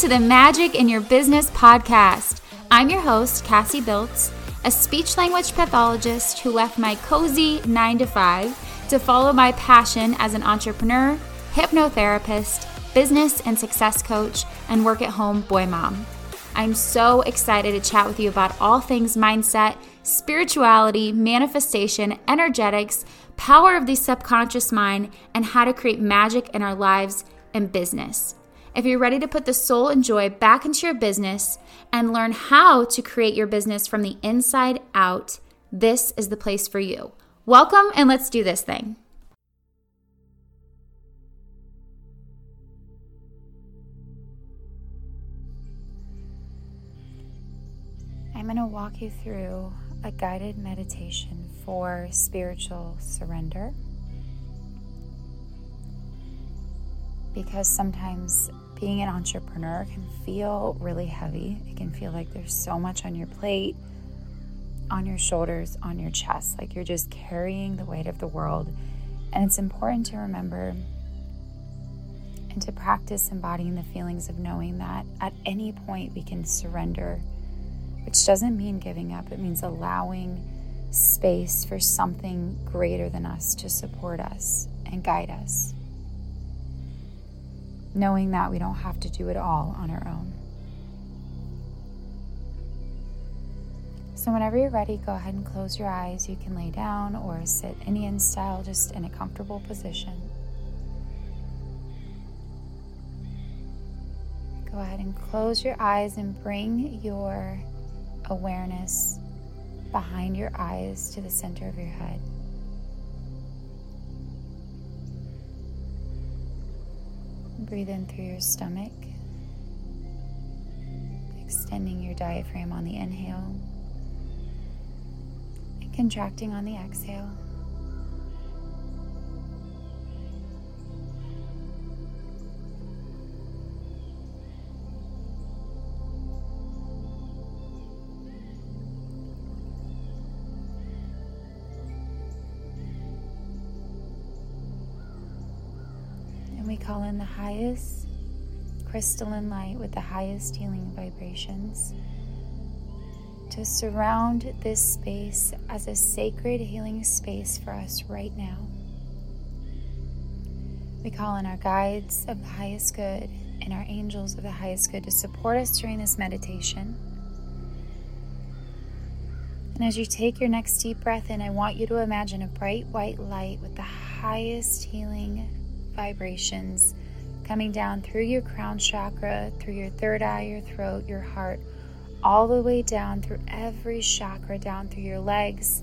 To the Magic in Your Business podcast. I'm your host, Cassie Biltz, a speech language pathologist who left my cozy 9 to 5 to follow my passion as an entrepreneur, hypnotherapist, business and success coach, and work at home boy mom. I'm so excited to chat with you about all things mindset, spirituality, manifestation, energetics, power of the subconscious mind, and how to create magic in our lives and business. If you're ready to put the soul and joy back into your business and learn how to create your business from the inside out, this is the place for you. Welcome, and let's do this thing. I'm going to walk you through a guided meditation for spiritual surrender. Because sometimes being an entrepreneur can feel really heavy. It can feel like there's so much on your plate, on your shoulders, on your chest, like you're just carrying the weight of the world. And it's important to remember and to practice embodying the feelings of knowing that at any point we can surrender which doesn't mean giving up, it means allowing space for something greater than us to support us and guide us. Knowing that we don't have to do it all on our own. So, whenever you're ready, go ahead and close your eyes. You can lay down or sit Indian style, just in a comfortable position. Go ahead and close your eyes and bring your awareness behind your eyes to the center of your head. Breathe in through your stomach, extending your diaphragm on the inhale and contracting on the exhale. Highest crystalline light with the highest healing vibrations to surround this space as a sacred healing space for us right now. We call in our guides of the highest good and our angels of the highest good to support us during this meditation. And as you take your next deep breath in, I want you to imagine a bright white light with the highest healing vibrations coming down through your crown chakra, through your third eye, your throat, your heart, all the way down through every chakra, down through your legs,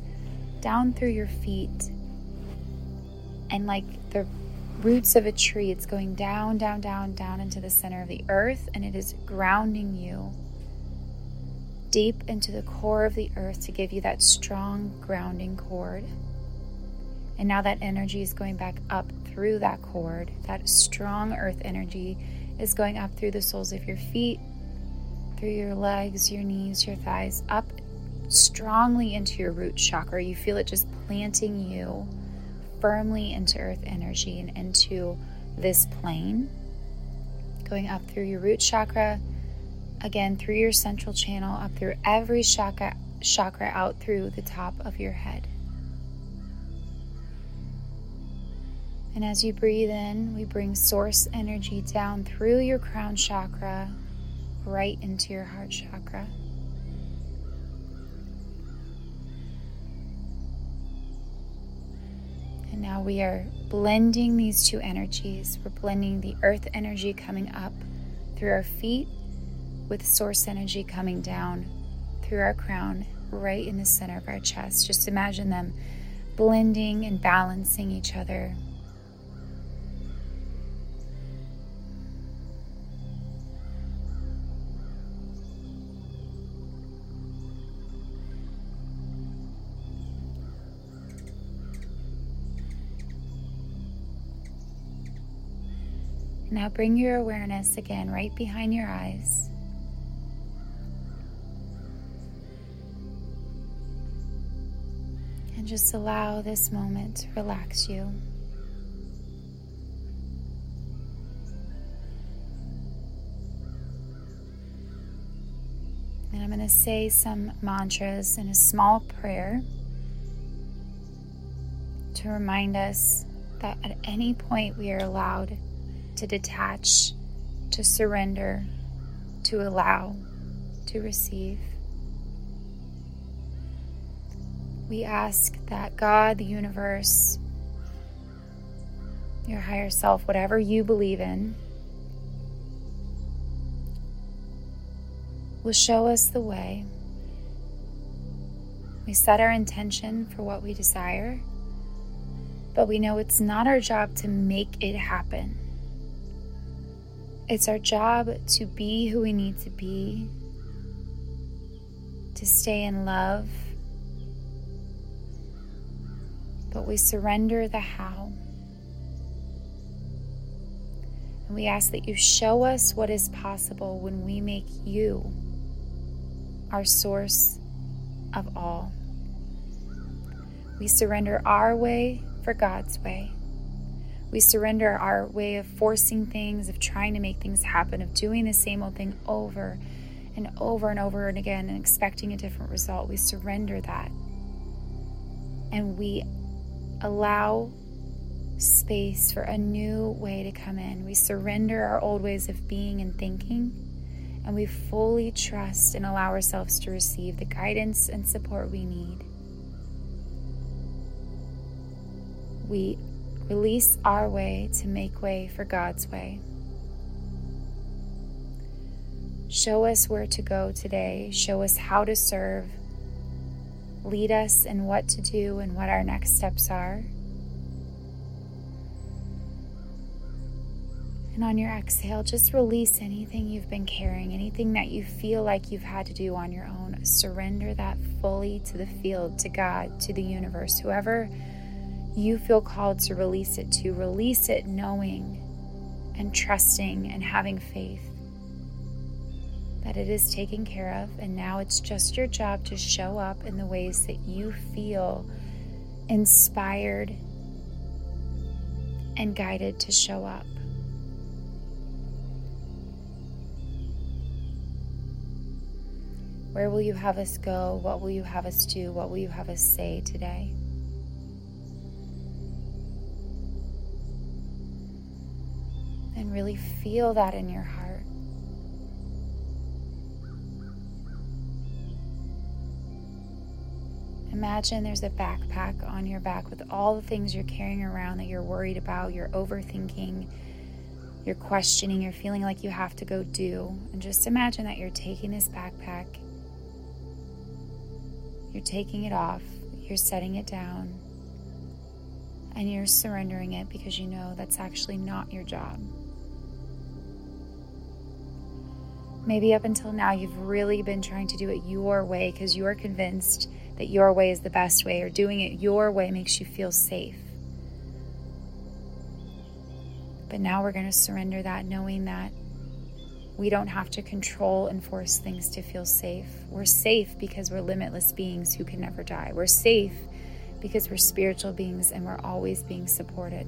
down through your feet. And like the roots of a tree, it's going down, down, down, down into the center of the earth, and it is grounding you deep into the core of the earth to give you that strong grounding cord. And now that energy is going back up through that cord. That strong earth energy is going up through the soles of your feet, through your legs, your knees, your thighs, up strongly into your root chakra. You feel it just planting you firmly into earth energy and into this plane. Going up through your root chakra, again through your central channel, up through every chakra, chakra out through the top of your head. And as you breathe in, we bring source energy down through your crown chakra right into your heart chakra. And now we are blending these two energies. We're blending the earth energy coming up through our feet with source energy coming down through our crown right in the center of our chest. Just imagine them blending and balancing each other Now bring your awareness again right behind your eyes. And just allow this moment to relax you. And I'm going to say some mantras in a small prayer to remind us that at any point we are allowed to detach, to surrender, to allow, to receive. We ask that God, the universe, your higher self, whatever you believe in, will show us the way. We set our intention for what we desire, but we know it's not our job to make it happen. It's our job to be who we need to be, to stay in love, but we surrender the how. And we ask that you show us what is possible when we make you our source of all. We surrender our way for God's way. We surrender our way of forcing things, of trying to make things happen, of doing the same old thing over and over and over and again and expecting a different result. We surrender that. And we allow space for a new way to come in. We surrender our old ways of being and thinking and we fully trust and allow ourselves to receive the guidance and support we need. We release our way to make way for God's way. Show us where to go today. Show us how to serve. Lead us in what to do and what our next steps are. And on your exhale, just release anything you've been carrying, anything that you feel like you've had to do on your own. Surrender that fully to the field, to God, to the universe, whoever you feel called to release it to. Release it knowing and trusting and having faith that it is taken care of. And now it's just your job to show up in the ways that you feel inspired and guided to show up. Where will you have us go? What will you have us do? What will you have us say today? And really feel that in your heart. Imagine there's a backpack on your back with all the things you're carrying around that you're worried about, you're overthinking, you're questioning, you're feeling like you have to go do. And just imagine that you're taking this backpack you're taking it off, you're setting it down, and you're surrendering it because you know that's actually not your job. Maybe up until now, you've really been trying to do it your way because you're convinced that your way is the best way, or doing it your way makes you feel safe. But now we're going to surrender that, knowing that we don't have to control and force things to feel safe. We're safe because we're limitless beings who can never die. We're safe because we're spiritual beings and we're always being supported.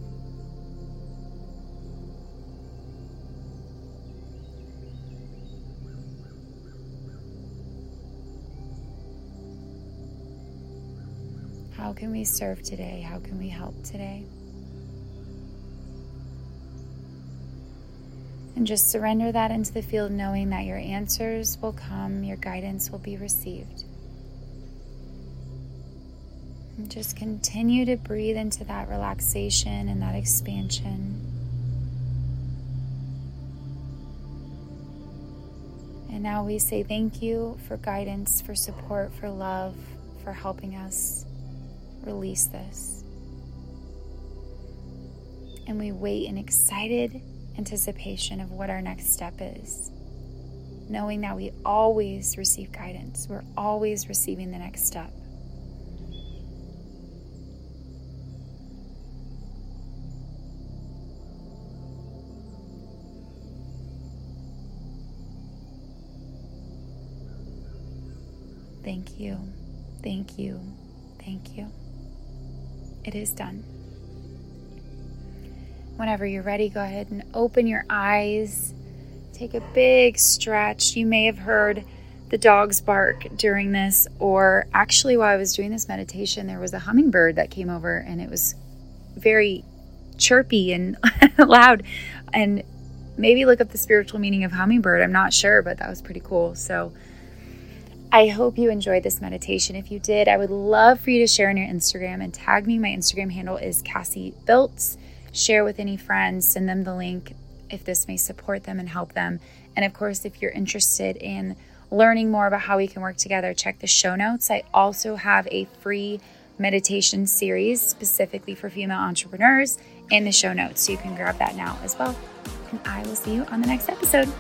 How can we serve today? How can we help today? And just surrender that into the field, knowing that your answers will come, your guidance will be received. And just continue to breathe into that relaxation and that expansion. And now we say thank you for guidance, for support, for love, for helping us release this. And we wait in excited anticipation of what our next step is. Knowing that we always receive guidance, we're always receiving the next step. Thank you, thank you, thank you. It is done. Whenever you're ready, go ahead and open your eyes. Take a big stretch. You may have heard the dogs bark during this, or actually, while I was doing this meditation, there was a hummingbird that came over and it was very chirpy and loud. And maybe look up the spiritual meaning of hummingbird. I'm not sure, but that was pretty cool. So, I hope you enjoyed this meditation. If you did, I would love for you to share on your Instagram and tag me. My Instagram handle is Cassie Biltz. Share with any friends, send them the link if this may support them and help them. And of course, if you're interested in learning more about how we can work together, check the show notes. I also have a free meditation series specifically for female entrepreneurs in the show notes, so you can grab that now as well. And I will see you on the next episode.